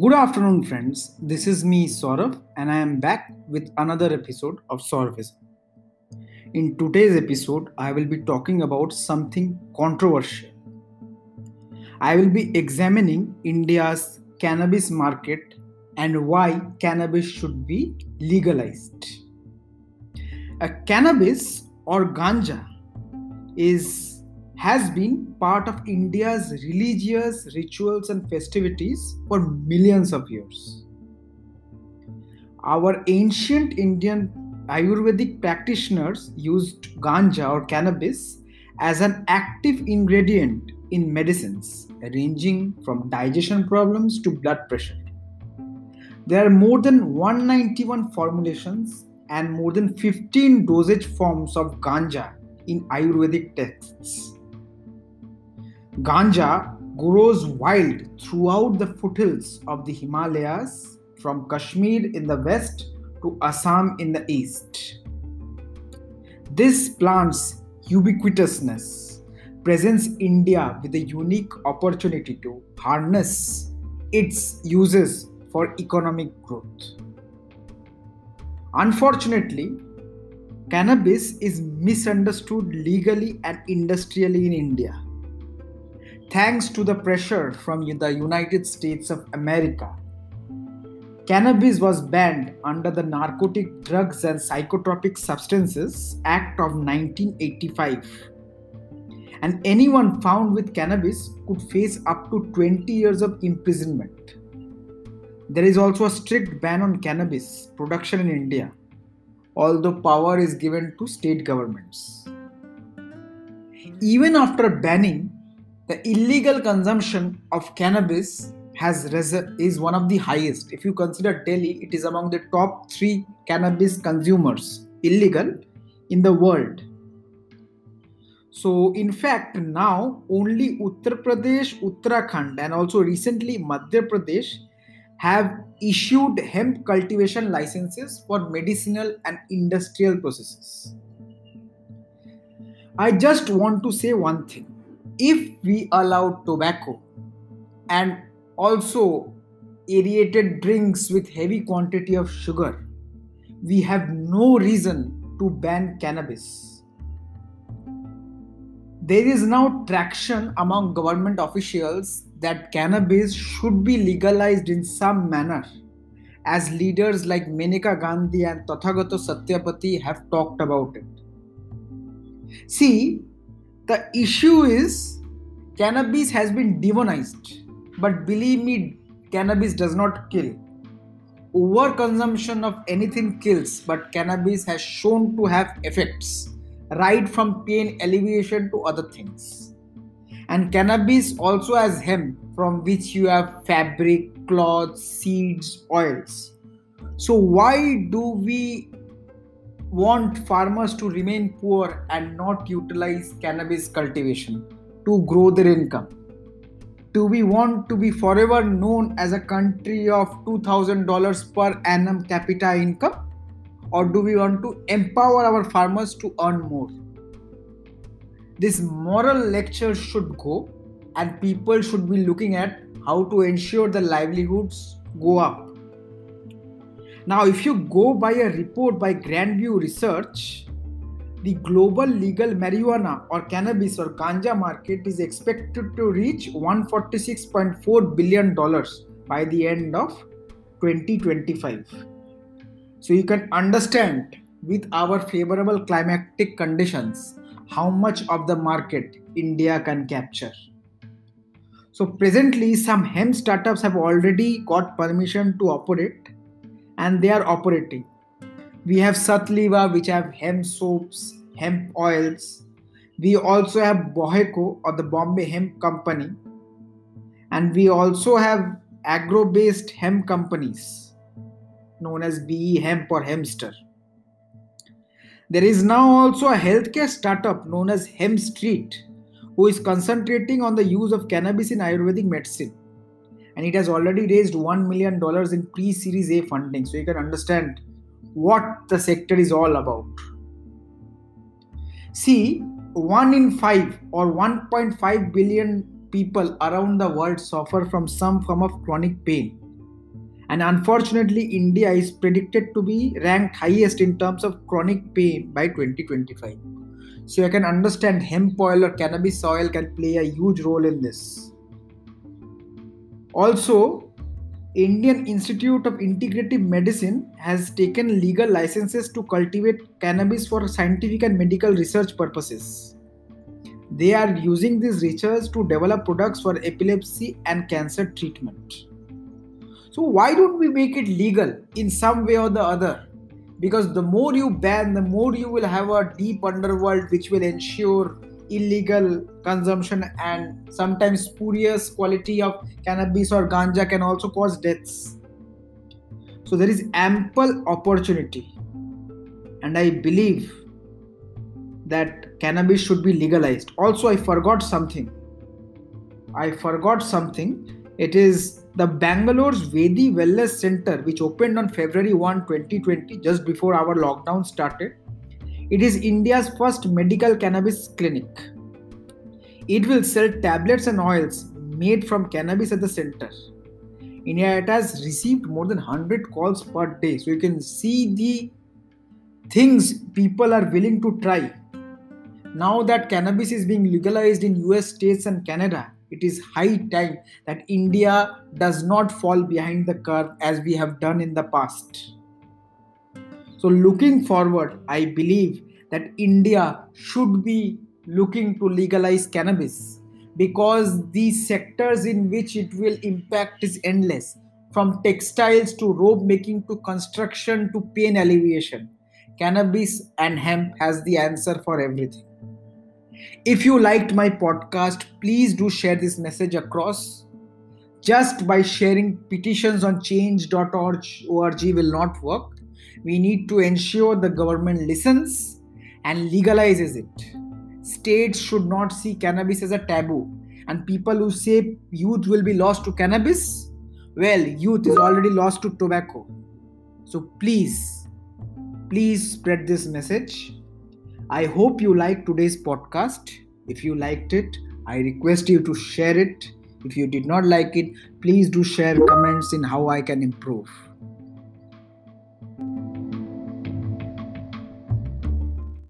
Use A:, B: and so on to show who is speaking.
A: Good afternoon, friends. This is me, Saurav, and I am back with another episode of Sauravism. In today's episode, I will be talking about something controversial. I will be examining India's cannabis market and why cannabis should be legalized. A cannabis or ganja is has been part of India's religious rituals and festivities for millions of years. Our ancient Indian Ayurvedic practitioners used ganja or cannabis as an active ingredient in medicines, ranging from digestion problems to blood pressure. There are more than 191 formulations and more than 15 dosage forms of ganja in Ayurvedic texts. Ganja grows wild throughout the foothills of the Himalayas from Kashmir in the west to Assam in the east. This plant's ubiquitousness presents India with a unique opportunity to harness its uses for economic growth. Unfortunately, cannabis is misunderstood legally and industrially in India thanks to the pressure from the United States of America. Cannabis was banned under the Narcotic Drugs and Psychotropic Substances Act of 1985. And anyone found with cannabis could face up to 20 years of imprisonment. There is also a strict ban on cannabis production in India, although power is given to state governments. Even after banning, the illegal consumption of cannabis has is one of the highest. If you consider Delhi, it is among the top three cannabis consumers illegal in the world. So, in fact, now only Uttar Pradesh, Uttarakhand, and also recently Madhya Pradesh have issued hemp cultivation licenses for medicinal and industrial processes. I just want to say one thing if we allow tobacco and also aerated drinks with heavy quantity of sugar we have no reason to ban cannabis there is now traction among government officials that cannabis should be legalized in some manner as leaders like Maneka Gandhi and Tathagata Satpathy have talked about it. See, the issue is cannabis has been demonized. But believe me, cannabis does not kill. Overconsumption of anything kills, but cannabis has shown to have effects, right from pain alleviation to other things. And cannabis also has hemp, from which you have fabric, cloth, seeds, oils. So, why do we want farmers to remain poor and not utilize cannabis cultivation to grow their income? Do we want to be forever known as a country of $2,000 per annum capita income? Or do we want to empower our farmers to earn more? This moral lecture should go, and people should be looking at how to ensure the livelihoods go up now, if you go by a report by Grandview Research, the global legal marijuana or cannabis or ganja market is expected to reach 146.4 billion dollars by the end of 2025. So you can understand with our favorable climatic conditions how much of the market India can capture. So presently some hemp startups have already got permission to operate and they are operating. We have Satliva, which have hemp soaps, hemp oils. We also have Boheco or the Bombay Hemp Company. And we also have agro based hemp companies known as BE Hemp or Hempster. There is now also a healthcare startup known as Hemp Street who is concentrating on the use of cannabis in Ayurvedic medicine and it has already raised $1 million in pre Series A funding. So you can understand what the sector is all about. See, 1 in 5 or 1.5 billion people around the world suffer from some form of chronic pain And unfortunately, India is predicted to be ranked highest in terms of chronic pain by 2025. So I can understand hemp oil or cannabis oil can play a huge role in this. Also, Indian Institute of Integrative Medicine has taken legal licenses to cultivate cannabis for scientific and medical research purposes. They are using this research to develop products for epilepsy and cancer treatment. So, why don't we make it legal in some way or the other? Because the more you ban, the more you will have a deep underworld which will ensure illegal consumption and sometimes spurious quality of cannabis or ganja can also cause deaths. So there is ample opportunity, and I believe that cannabis should be legalized. Also, I forgot something. I forgot something. It is the Bangalore's Vedi Wellness Center, which opened on February 1, 2020, just before our lockdown started it is India's first medical cannabis clinic. It will sell tablets and oils made from cannabis at the center. India it has received more than 100 calls per day. So you can see the things people are willing to try. Now that cannabis is being legalized in US states and Canada, it is high time that India does not fall behind the curve as we have done in the past. So, looking forward, I believe that India should be looking to legalize cannabis because the sectors in which it will impact is endless from textiles to rope making to construction to pain alleviation. Cannabis and hemp has the answer for everything. If you liked my podcast please do share this message across. Just by sharing petitions on change.org will not work we need to ensure the government listens and legalizes it. States should not see cannabis as a taboo. And people who say youth will be lost to cannabis, well, youth is already lost to tobacco. So please, please spread this message. I hope you liked today's podcast. If you liked it, I request you to share it. If you did not like it, please do share comments in how I can improve.